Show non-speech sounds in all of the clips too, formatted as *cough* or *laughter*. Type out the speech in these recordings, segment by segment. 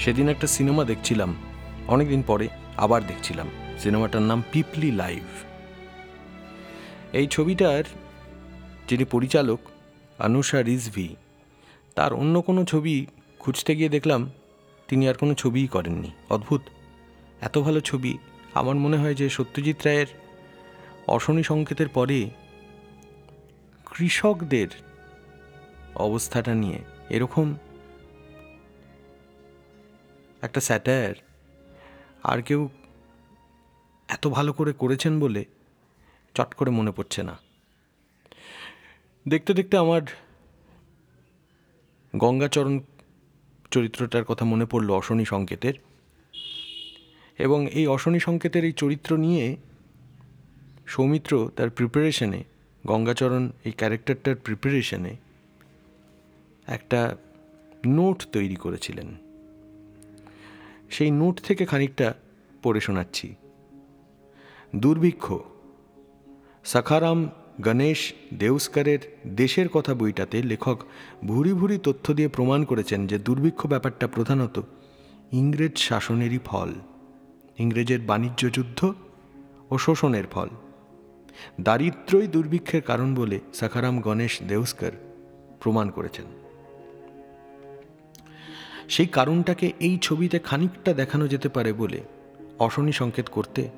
সেদিন একটা সিনেমা দেখছিলাম। অনেকদিন পরে আবার দেখছিলাম। সিনেমাটার নাম পিপলি লাইভ এই ছবিটার যিনি পরিচালক, আনুষা রিজভি, তার অন্য কোনো ছবি খুঁজতে গিয়ে দেখলাম তিনি আর কোনো ছবিই করেননি। অদ্ভুত। এত ভালো ছবি। আমার মনে হয় যে সত্যজিৎ রায়ের অশনি সংকেতের পরে কৃষকদের অবস্থাটা নিয়ে এরকম একটা স্যাটায়ার আর কেউ এত ভালো করে করেছেন বলে চট করে মনে পড়ছে না। দেখতে দেখতে আমার গঙ্গাচরণ চরিত্রটার কথা মনে পড়ল অশনি সংকেতের। এবং এই অশনি সংকেতের এই চরিত্র নিয়ে সৌমিত্র তার প্রিপারেশনে গঙ্গাচরণ এই ক্যারেক্টারটার প্রিপারেশনে একটা নোট তৈরি করেছিলেন। সেই নোট থেকে খানিকটা পড়ে শোনাচ্ছি। দুর্ভিক্ষ। সাখারাম গণেশ দেউস্কারের দেশের কথা বইটাতে লেখক ভুরি ভুরি তথ্য দিয়ে প্রমাণ করেছেন যে দুর্ভিক্ষ ব্যাপারটা প্রধানত ইংরেজ শাসনেরই ফল, ইংরেজের বাণিজ্য যুদ্ধ ও শোষণের ফল। দারিদ্রই দুর্ভিক্ষের কারণ বলে সাখারাম গণেশ দেউস্কর প্রমাণ করেছেন। সেই কারণটাকে এই ছবিতে খানিকটা দেখানো যেতে পারে বলে অশনি সংকেত করতে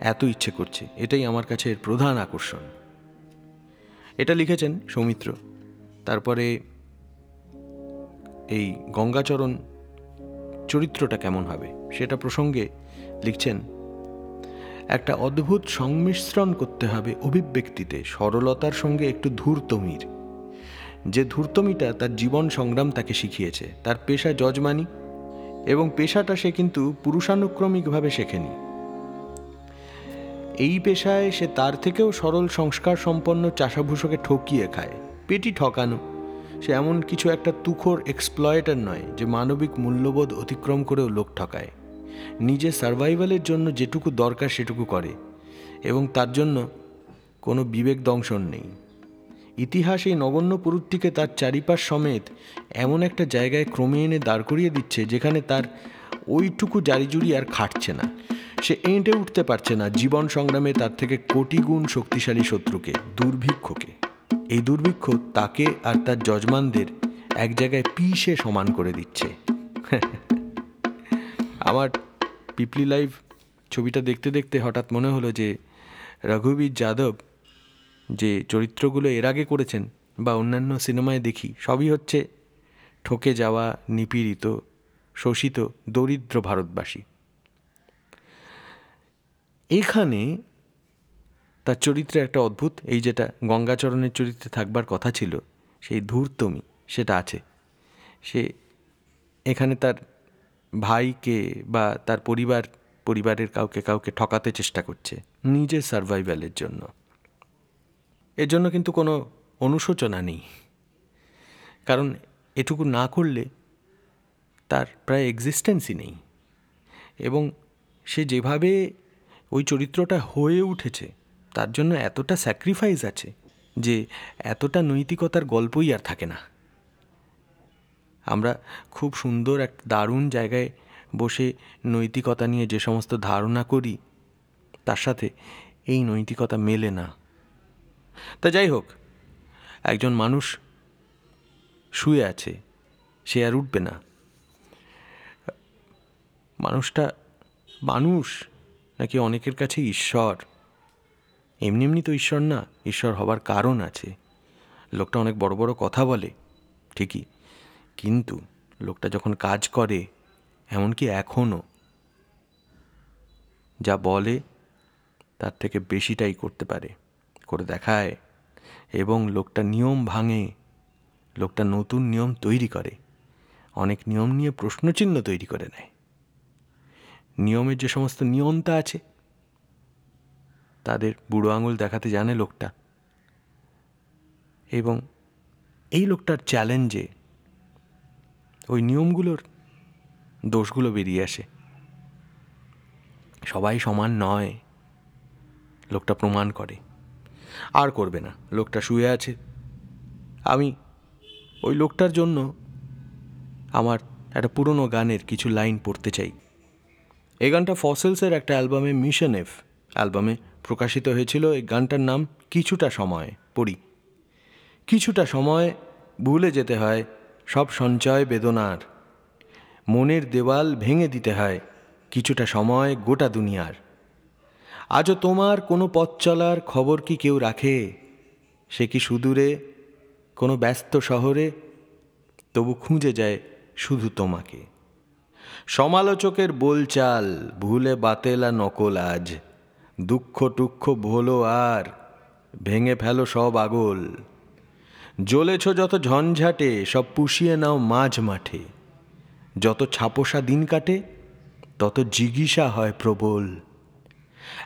এত ইচ্ছে করছে। এটাই আমার কাছে এর প্রধান আকর্ষণ। এটা লিখেছেন সৌমিত্র। তারপরে এই গঙ্গাচরণ চরিত্রটা কেমন হবে সেটা প্রসঙ্গে লিখছেন, একটা অদ্ভুত সংমিশ্রণ করতে হবে অভিব্যক্তিতে, সরলতার সঙ্গে একটু ধূর্তমির যে ধূর্তমিটা তার জীবন সংগ্রাম তাকে শিখিয়েছে। তার পেশা যজমানি এবং পেশাটা সে কিন্তু পুরুষানুক্রমিকভাবে শেখেনি। এই পেশায় সে তার থেকেও সরল সংস্কার সম্পন্ন চাষাভূষকে ঠকিয়ে খায়, পেটি ঠকানো। সে এমন কিছু একটা তুখোর এক্সপ্লয়েটার নয় যে মানবিক মূল্যবোধ অতিক্রম করেও লোক ঠকায়। নিজে সার্ভাইভালের জন্য যেটুকু দরকার সেটুকু করে এবং তার জন্য কোনো বিবেক দংশন নেই। ইতিহাস এই নগণ্য পুরুষটিকে তার চারিপাশ সমেত এমন একটা জায়গায় ক্রমে এনে দাঁড় করিয়ে দিচ্ছে যেখানে তার ওইটুকু জারিজুরি আর খাটছে না। সে এঁটে উঠতে পারছে না জীবন সংগ্রামে তার থেকে কোটি গুণ শক্তিশালী শত্রুকে, দুর্ভিক্ষকে। এই দুর্ভিক্ষ তাকে আর তার যজমানদের এক জায়গায় পিষে সমান করে দিচ্ছে। আমার পিপলি লাইভ ছবিটা দেখতে দেখতে হঠাৎ মনে হলো যে, রঘুবীর যাদব যে চরিত্রগুলো এর আগে করেছেন বা অন্যান্য সিনেমায় দেখি, সবই হচ্ছে ঠকে যাওয়া, নিপীড়িত, শোষিত, দরিদ্র ভারতবাসী। এখানে তার চরিত্রে একটা অদ্ভুত, এই যেটা গঙ্গাচরণের চরিত্রে থাকবার কথা ছিল, সেই ধূর্তমি সেটা আছে। সে এখানে তার ভাইকে বা তার পরিবার, পরিবারের কাউকে কাউকে ঠকাতে চেষ্টা করছে, নিজের সার্ভাইভালের জন্য। এর জন্য কিন্তু কোনো অনুশোচনা নেই। কারণ এটুকু না করলে তার প্রায় এক্সিস্টেন্সই নেই। এবং সে যেভাবে ওই চরিত্রটা হয়ে উঠেছে, তার জন্য এতটা স্যাক্রিফাইস আছে যে এতটা নৈতিকতার গল্পই আর থাকে না। আমরা খুব সুন্দর এক দারুণ জায়গায় বসে নৈতিকতা নিয়ে যে সমস্ত ধারণা করি, তার সাথে এই নৈতিকতা মেলে না। তা যাই হোক, একজন মানুষ শুয়ে আছে, সে আর উঠবে না। মানুষটা মানুষ নাকি অনেকের কাছে ঈশ্বর? এমনি এমনি তো ঈশ্বর না, ঈশ্বর হবার কারণ আছে। লোকটা অনেক বড় বড় কথা বলে, ঠিকই। কিন্তু লোকটা যখন কাজ করে, এমনকি এখনও যা বলে, তার থেকে বেশিটাই করতে পারে। করে দেখায় এবং লোকটা নিয়ম ভাঙে, লোকটা নতুন নিয়ম তৈরি করে, অনেক নিয়ম নিয়ে প্রশ্নচিহ্ন তৈরি করে নেয়। নিয়মের যে সমস্ত নিয়ন্তা আছে, তাদের বুড়ো আঙুল দেখাতে জানে লোকটা। এবং এই লোকটার চ্যালেঞ্জে ওই নিয়মগুলোর দোষগুলো বেরিয়ে আসে। সবাই সমান নয়, লোকটা প্রমাণ করে। আর করবে না। লোকটা শুয়ে আছে। আমি ওই লোকটার জন্য আমার একটা পুরনো গানের কিছু লাইন পড়তে চাই। এই গানটা ফসেলসের একটা অ্যালবামে মিশন এফ অ্যালবামে প্রকাশিত হয়েছিল। এই গানটার নাম কিছুটা সময় পড়ি। কিছুটা সময় ভুলে যেতে হয় সব সঞ্চয় বেদনার। মনের দেওয়াল ভেঙে দিতে হয়। কিছুটা সময় গোটা দুনিয়ার। আজও তোমার কোনো পথ চলার খবর কি কেউ রাখে? সে কি সুদূরে? কোনো ব্যস্ত শহরে? তবু খুঁজে যায় শুধু তোমাকে। সমালোচকের বোলচাল, ভুলে বাতেলা নকল আজ। দুঃখ টুক্ষ ভোলো আর, ভেঙে ফেলো সব আগল। জ্বলেছ যত ঝঞ্ঝাটে, সব পুষিয়ে নাও মাঝ মাঠে। যত ছাপোষা দিন কাটে, তত জিজ্ঞাসা হয় প্রবল।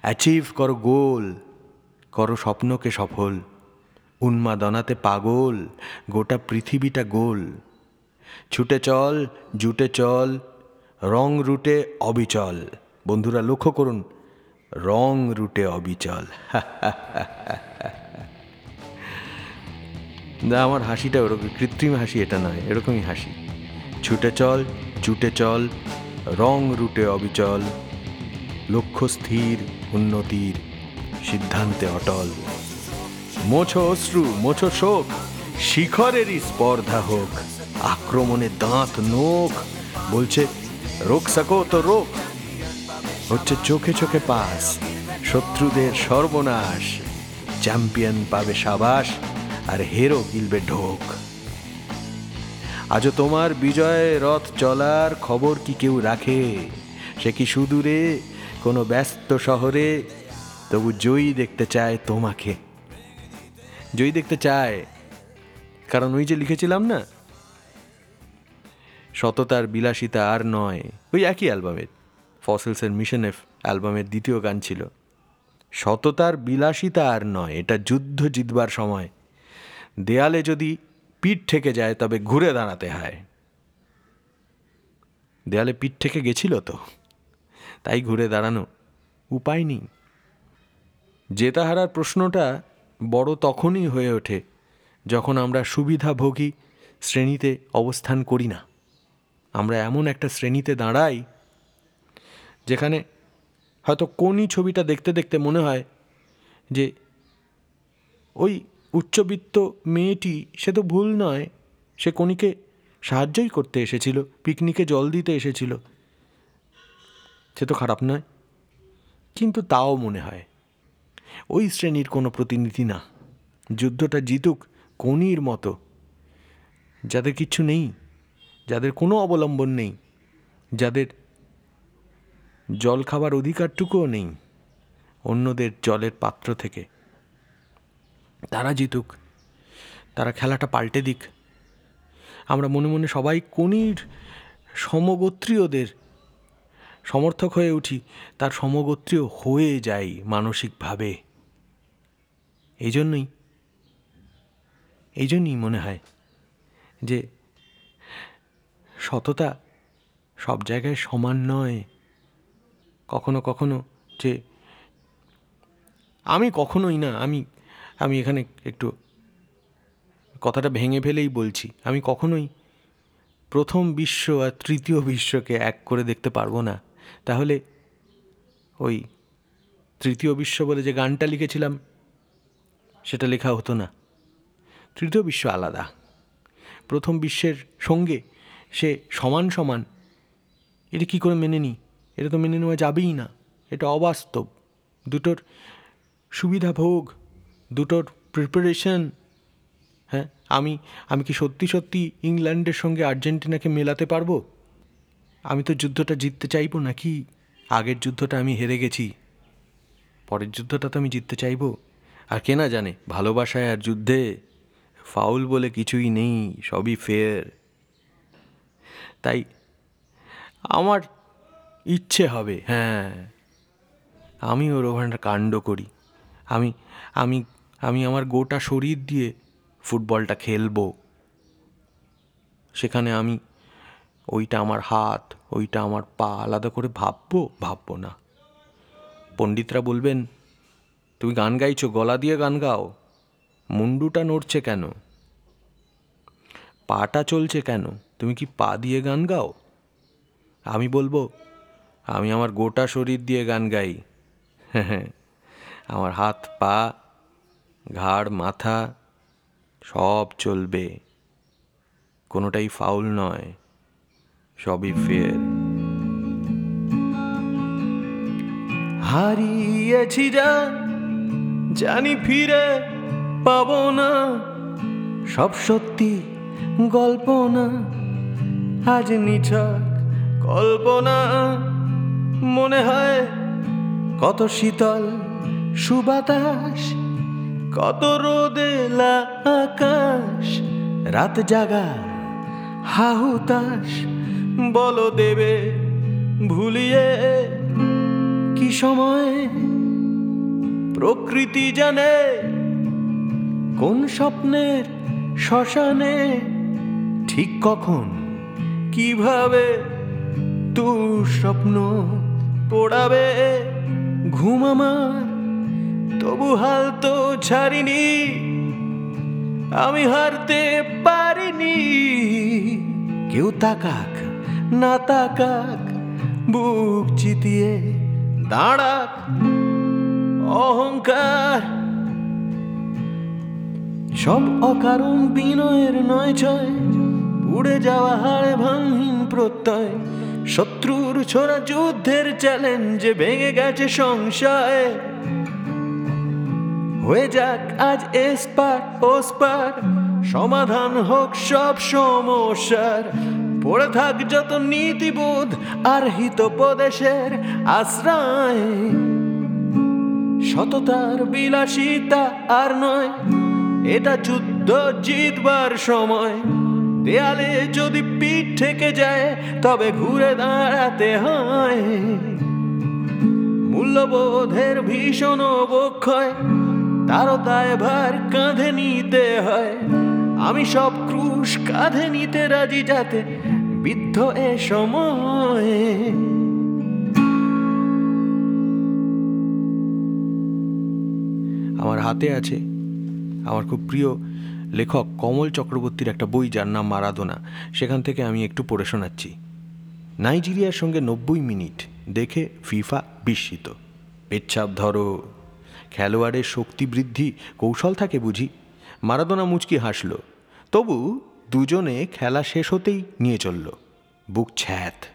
অ্যাচিভ করো গোল, করো স্বপ্নকে সফল, উন্মাদনাতে পাগল, গোটা পৃথিবীটা গোল। ছুটে চল, জুটে চল, রং রুটে অবিচল। বন্ধুরা, লক্ষ্য করুন, রং রুটে অবিচল। *laughs* না, আমার হাসিটা ওরকম, কৃত্রিম হাসি এটা নয়, এরকমই হাসি। ছুটে চল, জুটে চল, রং রুটে অবিচল। লক্ষ্য স্থির, উন্নতির সিদ্ধান্তে অটল। মোছো অশ্রু, মোছো শোক, শিখরেরই স্পর্ধা হোক, আক্রমণে দাঁত নোখ বলছে, রোগ সাকো তো রোগ। হচ্ছে চোখে চোখে পাস, শত্রুদের সর্বনাশ, চ্যাম্পিয়ন পাবে সাবাস, আর হেরো গিলবে ঢোক। আজও তোমার বিজয় রথ চলার খবর কি কেউ রাখে? সে কি সুদূরে কোনো ব্যস্ত শহরে, তবু জয়ী দেখতে চায় তোমাকে। জয়ী দেখতে চায়, কারণ ওই যে লিখেছিলাম না? সততার বিলাসিতা আর নয়। ওই একই অ্যালবামের। ফসেলসের মিশন এফ অ্যালবামের দ্বিতীয় গান ছিল। সততার বিলাসিতা আর নয়, এটা যুদ্ধ জিতবার সময়। দেয়ালে যদি পিঠ ঠেকে যায়, তবে ঘুরে দাঁড়াতে হয়। দেয়ালে পিঠ ঠেকে গেছিল তো? তাই ঘুরে দাঁড়ানো উপায় নেই। জেতাহারার প্রশ্নটা বড় তখনই হয়ে ওঠে যখন আমরা সুবিধাভোগী শ্রেণীতে অবস্থান করি না। আমরা এমন একটা শ্রেণীতে দাঁড়াই যেখানে হয়তো কোনই ছবিটা দেখতে দেখতে মনে হয় যে ওই উচ্চবিত্ত মেয়েটি সে তো ভুল নয়, সে কনিকে সাহায্যই করতে এসেছিল, পিকনিকে জল দিতে এসেছিল। সে তো খারাপ নয়। কিন্তু তাও মনে হয়, ওই শ্রেণির কোনো প্রতিনিধি না। যুদ্ধটা জিতুক কনির মতো। যাদের কিচ্ছু নেই, যাদের কোনো অবলম্বন নেই, যাদের জল খাবার অধিকারটুকুও নেই, অন্যদের জলের পাত্র থেকে। তারা জিতুক, তারা খেলাটা পাল্টে দিক। আমরা মনে মনে সবাই কনির সমগোত্রীয়দের সমর্থক হয়ে উঠি, তার সমগোত্রীয় হয়ে যাই মানসিকভাবে। এই জন্যই এই জন্যই মনে হয় যে সততা সব জায়গায় সমান নয়। কখনো কখনো যে আমি কখনোই না, আমি আমি এখানে একটু কথাটা ভেঙে ফেলেই বলছি, আমি কখনোই প্রথম বিশ্ব আর তৃতীয় বিশ্বকে এক করে দেখতে পারব না। তাহলে ওই তৃতীয় বিশ্ব বলে যে গানটা লিখেছিলাম, সেটা লেখা হতো না। তৃতীয় বিশ্ব আলাদা। প্রথম বিশ্বের সঙ্গে সে সমান সমান, এটা কী করে মেনে নিই এটা তো মেনে নেওয়া যাবেই না। এটা অবাস্তব। দুটোর সুবিধা ভোগ, দুটোর প্রিপারেশন হ্যাঁ আমি আমি কি সত্যি সত্যি ইংল্যান্ডের সঙ্গে আর্জেন্টিনাকে মেলাতে পারব? আমি তো যুদ্ধটা জিততে চাইব নাকি? আগের যুদ্ধটা আমি হেরে গেছি। পরের যুদ্ধটা তো আমি জিততে চাইব। আর কে না জানে, ভালোবাসায় আর যুদ্ধে ফাউল বলে কিছুই নেই, সবই ফের তাই আমার ইচ্ছে হবে হ্যাঁ আমি ওর ওখানটা কাণ্ড করি। আমি আমি আমি আমার গোটা শরীর দিয়ে ফুটবলটা খেলব। সেখানে আমি ওইটা আমার হাত, ওইটা আমার পা, আলাদা করে ভাববো? ভাববো না। পণ্ডিতরা বলবেন, তুমি গান গাইছো, গলা দিয়ে গান গাও। মুন্ডুটা নড়ছে কেন? পাটা চলছে কেন? তুমি কি পা দিয়ে গান গাও? আমি বলব, আমি আমার গোটা শরীর দিয়ে গান গাই। আমার হাত, পা, ঘাড়, মাথা সব চলবে। কোনোটাই ফাউল নয়। সবই ফের। হারিয়েছি যা, জানি ফিরে পাবো না। সব সত্যি গল্প না আজ নিছক কল্পনা। মনে হয় কত শীতল সুবাতাস, কত রোদেলা আকাশ। রাত জাগা হাহুতাস বলো দেবে ভুলিয়ে কি সময় প্রকৃতি জানে কোন স্বপ্নের শ্মশানে ঠিক কখন কীভাবে তু স্বপ্ন পড়াবে? ঘুম আমার, তবু হাল তো ছাড়িনি, আমি হারতে পারিনি। কেউ তাকাক না তাকাক, বুক চিতিয়ে দাঁড়াক। অহংকার, সব অকারণ বিনয়ের নয় ছয় উড়ে যাওয়া হাড়ে ভাঙহীন প্রত্যয়। শত্রুর ছোড়া যুদ্ধের চ্যালেঞ্জে ভেঙে গেছে সংশয়। হয়ে যাক আজ এসপার, ওসপার, সমাধান হোক সব সমস্যার। পড়ে থাক যত নীতিবোধ আর হিতোপদেশের আশ্রয়। সততার বিলাসিতা আর নয়, এটা যুদ্ধ জিতবার সময়। দেয়ালে যদি পিঠ থেকে যায়, তবে ঘুরে দাঁড়াতে হয়। মূল্যবোধের ভীষণ অবক্ষয় তারও দায়ভার কাঁধে নিতে হয়। আমি সব ক্রুশ কাঁধে নিতে রাজি যাতে বিদ্ধ এ সময়ে। আমার হাতে আছে আমার খুব প্রিয় লেখক কমল চক্রবর্তীর একটা বই যার নাম মারাদোনা। সেখান থেকে আমি একটু পড়ে শোনাচ্ছি। নাইজেরিয়ার সঙ্গে নব্বই মিনিট দেখে ফিফা বিস্মিত। পেচ্ছাপ ধরো। খেলোয়াড়ের শক্তি বৃদ্ধি। কৌশল থাকে বুঝি। মারাদোনা মুচকি হাসল। তবু দুজনে খেলা শেষ হতেই নিয়ে চলল। বুক ছ্যাত।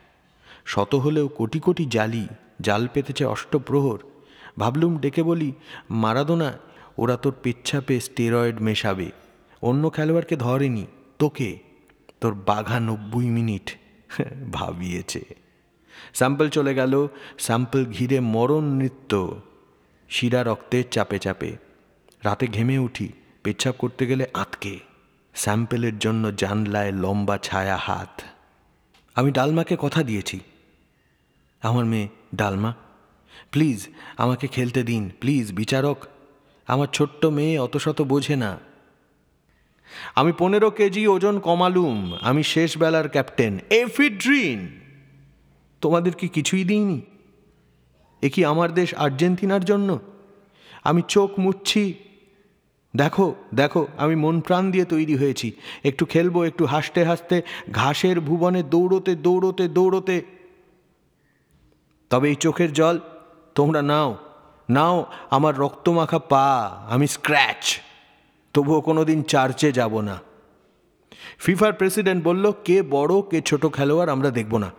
শত হলেও কোটি কোটি জালি, জাল পেতেছে অষ্টপ্রহর। ভাবলুম ডেকে বলি, মারাদোনা, ওরা তোর পেচ্ছাপে স্টেরয়েড মেশাবে। অন্য খেলোয়াড়কে ধরেনি, তোকে? তোর বাঘা নব্বই মিনিট। *laughs* ভাবিয়েছে। স্যাম্পল চলে গেল, স্যাম্পল ঘিরে মরণ নৃত্য। শিরা রক্তের চাপে চাপে। রাতে ঘেমে উঠি, পেচ্ছাপ করতে গেলে আতকে। স্যাম্পেলের জন্য জানলায় লম্বা ছায়া হাত। আমি ডালমাকে কথা দিয়েছি। আমার মেয়ে, ডালমা, প্লিজ আমাকে খেলতে দিন, প্লিজ বিচারক, আমার ছোট্ট মেয়ে অত শত বোঝে না। আমি পনেরো কেজি ওজন কমালুম, আমি শেষ বেলার ক্যাপ্টেন, এফিড্রিন। তোমাদের কি কিছুই দিইনি? এ কি আমার দেশ আর্জেন্টিনার জন্য? আমি চোখ মুচ্ছি দেখো দেখো, আমি মন প্রাণ দিয়ে তৈরি হয়েছি। একটু খেলব, একটু হাসতে হাসতে, ঘাসের ভুবনে দৌড়তে দৌড়তে দৌড়তে। তবে এই চোখের জল তোমরা নাও নাও, আমার রক্তমাখা পা, আমি স্ক্র্যাচ তবুও কোনো দিন চার্চে যাব না। ফিফার প্রেসিডেন্ট বলল, কে বড়, কে ছোট খেলোয়াড় আমরা দেখব না।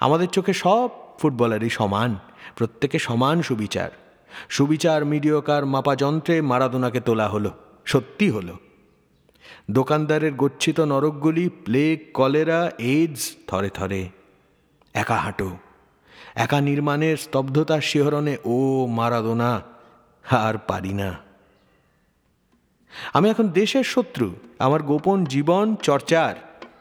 আমাদের চোখে সব ফুটবলারই সমান, প্রত্যেকে সমান সুবিচার। সুবিচার মিডিয়কার মাপা যন্ত্রে মারাদোনাকে তোলা হলো, সত্যি হলো। দোকানদারের গচ্ছিত নরকগুলি, প্লেগ, কলেরা এইডস থরে থরে, একা হাঁটো, একা নির্মাণের স্তব্ধতার শিহরণে, ও মারাদোনা, আর পারি না। আমি এখন দেশের শত্রু, আমার গোপন জীবন চর্চার,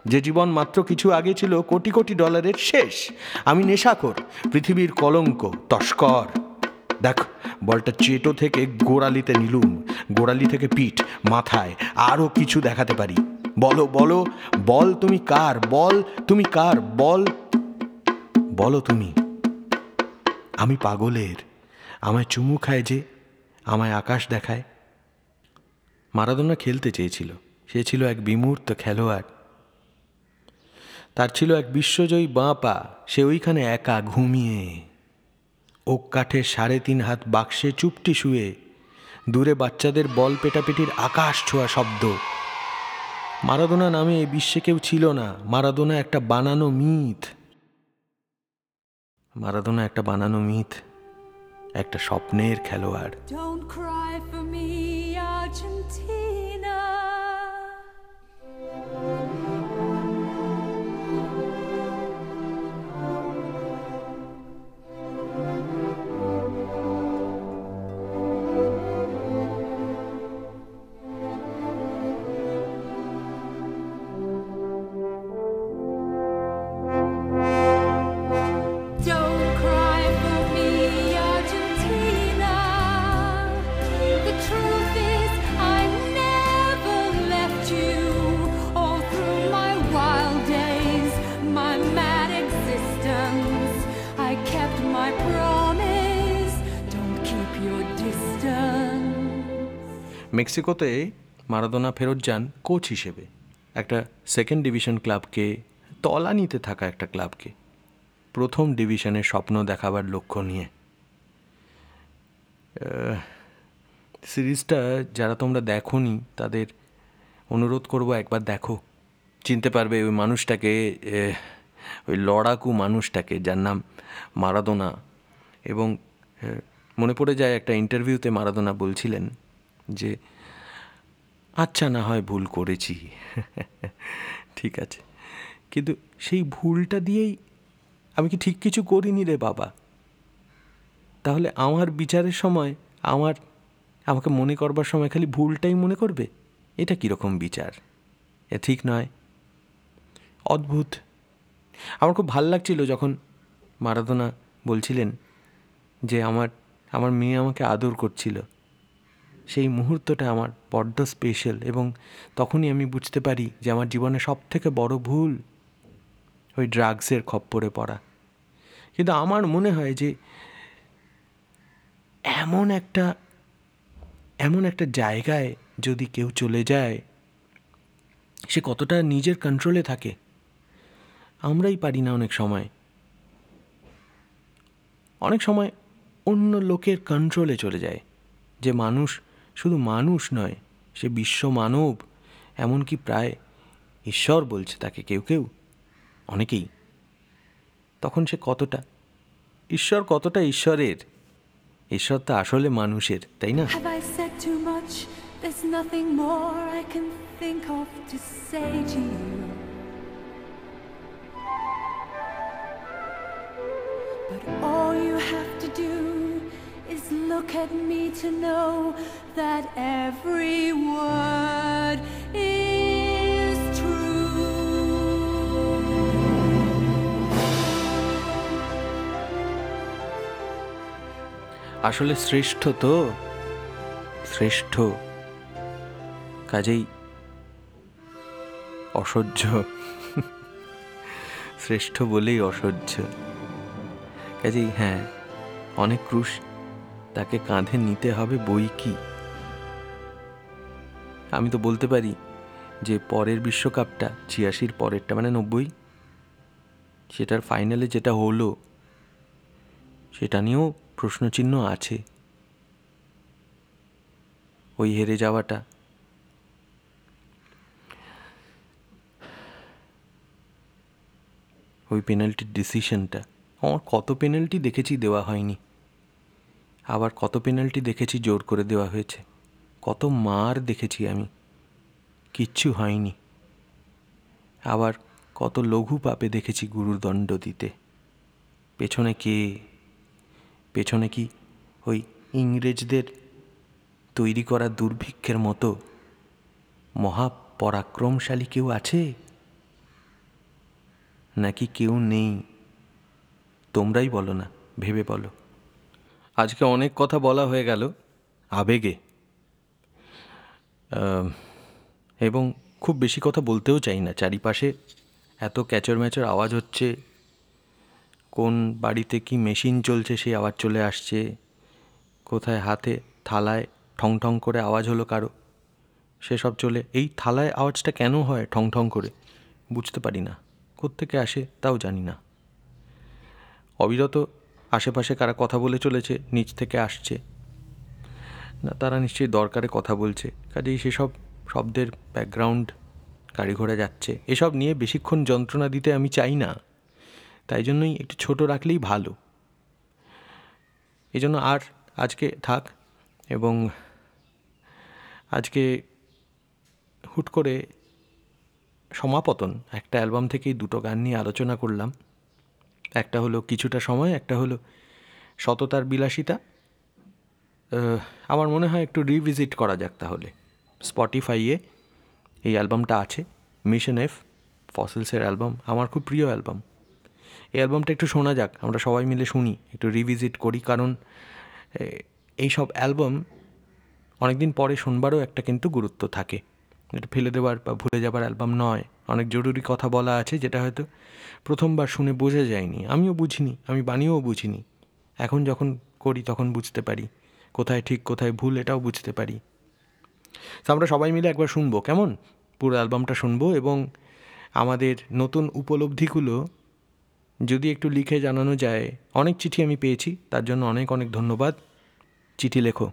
যে জীবন মাত্র কিছু আগে ছিল, কোটি কোটি ডলারের শেষ। আমি নেশাখোর, পৃথিবীর কলঙ্ক, তস্কর। দেখ, বলটা চেটো থেকে গোড়ালিতে নিলুম, গোড়ালি থেকে পিঠ, মাথায়, আরও কিছু দেখাতে পারি। বলো বলো, বল তুমি কার, বল তুমি কার, বল, বলো তুমি। আমি পাগলের, আমায় চুমু খায় যে, আমায় আকাশ দেখায়। মারাদোনা খেলতে চেয়েছিল, সে ছিল এক বিমূর্ত খেলোয়াড়। তার ছিল এক বিশ্বজয়ী বাঁ পা, সে ওইখানে একা ঘুমিয়ে। ওক কাঠের সাড়ে তিন হাত বাক্সে চুপটি শুয়ে দূরে বাচ্চাদের বল পেটাপেটির আকাশ ছোঁয়া শব্দ। মারাদোনা নামে এই বিশ্বে কেউ ছিল না। মারাদোনা একটা বানানো মিথ। মারাদোনা একটা বানানো মিথ। একটা স্বপ্নের খেলোয়াড়। মেক্সিকোতে মারাদোনা ফেরত যান কোচ হিসেবে। একটা সেকেন্ড ডিভিশন ক্লাবকে তলানিতে থাকা একটা ক্লাবকে প্রথম ডিভিশনের স্বপ্ন দেখাবার লক্ষ্য নিয়ে। সিরিজটা যারা তোমরা দেখোনি, তাদের অনুরোধ করব একবার দেখো। চিনতে পারবে ওই মানুষটাকে ওই লড়াকু মানুষটাকে যার নাম মারাদোনা। এবং মনে পড়ে যায় একটা ইন্টারভিউতে মারাদোনা বলছিলেন যে আচ্ছা না হয় ভুল করেছি। *laughs* ঠিক আছে। কিন্তু সেই ভুলটা দিয়েই আমি কি ঠিক কিছু করিনি রে বাবা? তাহলে আমার বিচারের সময় আমার, আমাকে মনে করবার সময় খালি ভুলটাই মনে করবে? এটা কীরকম বিচার? এ ঠিক নয়। অদ্ভুত। আমার খুব ভালো লাগছিল যখন মারাদোনা বলছিলেন যে, আমার আমার মেয়ে আমাকে আদর করছিল। সেই মুহূর্তটা আমার বড্ড স্পেশাল এবং তখনই আমি বুঝতে পারি যে আমার জীবনে সব থেকে বড় ভুল ওই ড্রাগসের খপ্পরে পড়া। কিন্তু আমার মনে হয় যে এমন একটা এমন একটা জায়গায় যদি কেউ চলে যায়, সে কতটা নিজের কন্ট্রোলে থাকে, আমরাই পারি না অনেক সময়। অনেক সময় অন্য লোকের কন্ট্রোলে চলে যায়, যে মানুষ শুধু মানুষ নয়, সে বিশ্ব মানব, এমনকি প্রায় ঈশ্বর বলছে তাকে কেউ কেউ, অনেকেই তখন সে কতটা ঈশ্বর কতটা ঈশ্বরের ঈশ্বর তো আসলে মানুষের, তাই না? There's nothing more I can think of to say to you. Is look at me to know that every word is true. আসলে শ্রেষ্ঠ তো শ্রেষ্ঠ, কাজেই অসহ্য। শ্রেষ্ঠ বলেই অসহ্য। কাজেই হ্যাঁ অনেক ক্রুশ। তাকে কাঁধে নিতে হবে বই কি? আমি তো বলতে পারি যে পরের বিশ্বকাপটা ছিয়াশির পরেরটা মানে নব্বই। সেটার ফাইনালে যেটা হলো, সেটা নিয়েও প্রশ্নচিহ্ন আছে। ওই হেরে যাওয়াটা। ওই পেনাল্টির ডিসিশনটা আমার কত পেনাল্টি দেখেছি দেওয়া হয়নি। আবার কত পেনাল্টি দেখেছি জোর করে দেওয়া হয়েছে। কত মার দেখেছি আমি। কিচ্ছু হয়নি। আবার কত লঘু পাপে দেখেছি গুরুর দণ্ড দিতে। পেছনে কে? পেছনে কি ওই ইংরেজদের তৈরি করা দুর্ভিক্ষের মতো মহাপরাক্রমশালী কেউ আছে? নাকি কেউ নেই? তোমরাই বলো না, ভেবে বলো। আজকে অনেক কথা বলা হয়ে গেল। আবেগে। এবং খুব বেশি কথা বলতেও চাই না। চারিপাশে এত ক্যাচর ম্যাচর আওয়াজ হচ্ছে। কোন বাড়িতে কি মেশিন চলছে সেই আওয়াজ চলে আসছে। কোথায় হাতে থালায় ঠং ঠং করে আওয়াজ হলো কারও? সেসব চলে এই থালায় আওয়াজটা কেন হয় ঠং ঠং করে? বুঝতে পারি না। কোত্থেকে আসে তাও জানি না। অবিরত আশেপাশে কারা কথা বলে চলেছে, নিচ থেকে আসছে। না, তারা নিশ্চয়ই দরকারে কথা বলছে। কাজেই সেসব শব্দের ব্যাকগ্রাউন্ড গাড়ি ঘোড়া যাচ্ছে। এসব নিয়ে বেশিক্ষণ যন্ত্রণা দিতে আমি চাই না। তাই জন্যই একটু ছোট রাখলেই ভালো। এই জন্য আর আজকে থাক এবং আজকে হুট করে সমাপতন। একটা অ্যালবাম থেকেই দুটো গান নিয়ে আলোচনা করলাম। একটা হলো কিছুটা সময়, একটা হলো সততার বিলাসিতা। আমার মনে হয় একটু রিভিজিট করা যাক তাহলে। স্পটিফাইয়ে এই অ্যালবামটা আছে মিশন এফ ফসেলসের অ্যালবাম, আমার খুব প্রিয় অ্যালবাম। এই অ্যালবামটা একটু শোনা যাক, আমরা সবাই মিলে শুনি, একটু রিভিজিট করি, কারণ এই সব অ্যালবাম অনেকদিন পরে শুনবারও একটা কিন্তু গুরুত্ব থাকে। এটা ফেলে দেওয়ার বা ভুলে যাবার অ্যালবাম নয়। অনেক জরুরি কথা বলা আছে যেটা হয়তো প্রথমবার শুনে বোঝা যায়নি। আমিও বুঝিনি, আমি বানিয়েও বুঝিনি। এখন যখন করি তখন বুঝতে পারি। কোথায় ঠিক, কোথায় ভুল এটাও বুঝতে পারি। তো আমরা সবাই মিলে একবার শুনব, কেমন? পুরো অ্যালবামটা শুনব এবং আমাদের নতুন উপলব্ধিগুলো যদি একটু লিখে জানানো যায়। অনেক চিঠি আমি পেয়েছি, তার জন্য অনেক অনেক ধন্যবাদ। চিঠি লেখো।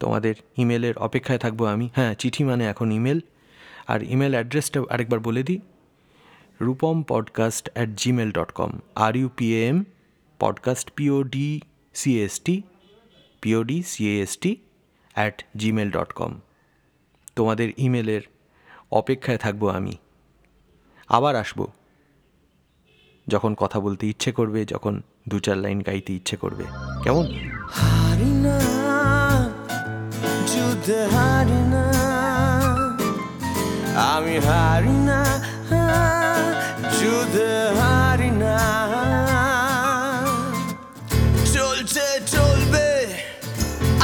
তোমাদের ইমেলের অপেক্ষায় থাকব আমি। হ্যাঁ চিঠি মানে এখন ইমেল। আর ইমেল অ্যাড্রেসটা আরেকবার বলে দিই। Rupam podcast at Gmail dot com R U P M podcast P O D C S T P O D C S T at Gmail dot com তোমাদের ইমেলের অপেক্ষায় থাকব আমি। আবার আসব। যখন কথা বলতে ইচ্ছে করবে, যখন দু চার লাইন গাইতে ইচ্ছে করবে। কেমন? যুদ্ধে হারি না, আমি হারি না যুদ্ধে হারি না। চলছে, চলবে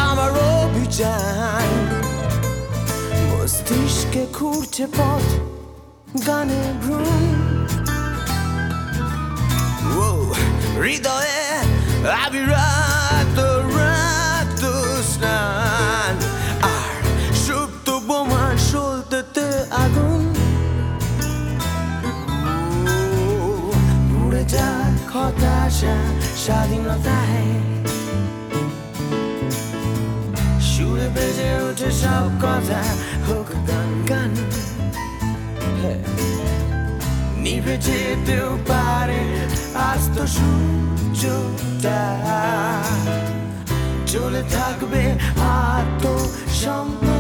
আমার অভিযান। মস্তিষ্কে ঘুরছে পথ, গানে ভ্রম হৃদয়ে আবিরাত আগুন। উড়ে যাক হতাশা স্বাধীনতায় সুরে বেজে ওঠে সব কথা, হোক গান গান। নিভে যেতেও পারে আস্ত সূর্যটা। চলে থাকবে আত্মসম্মান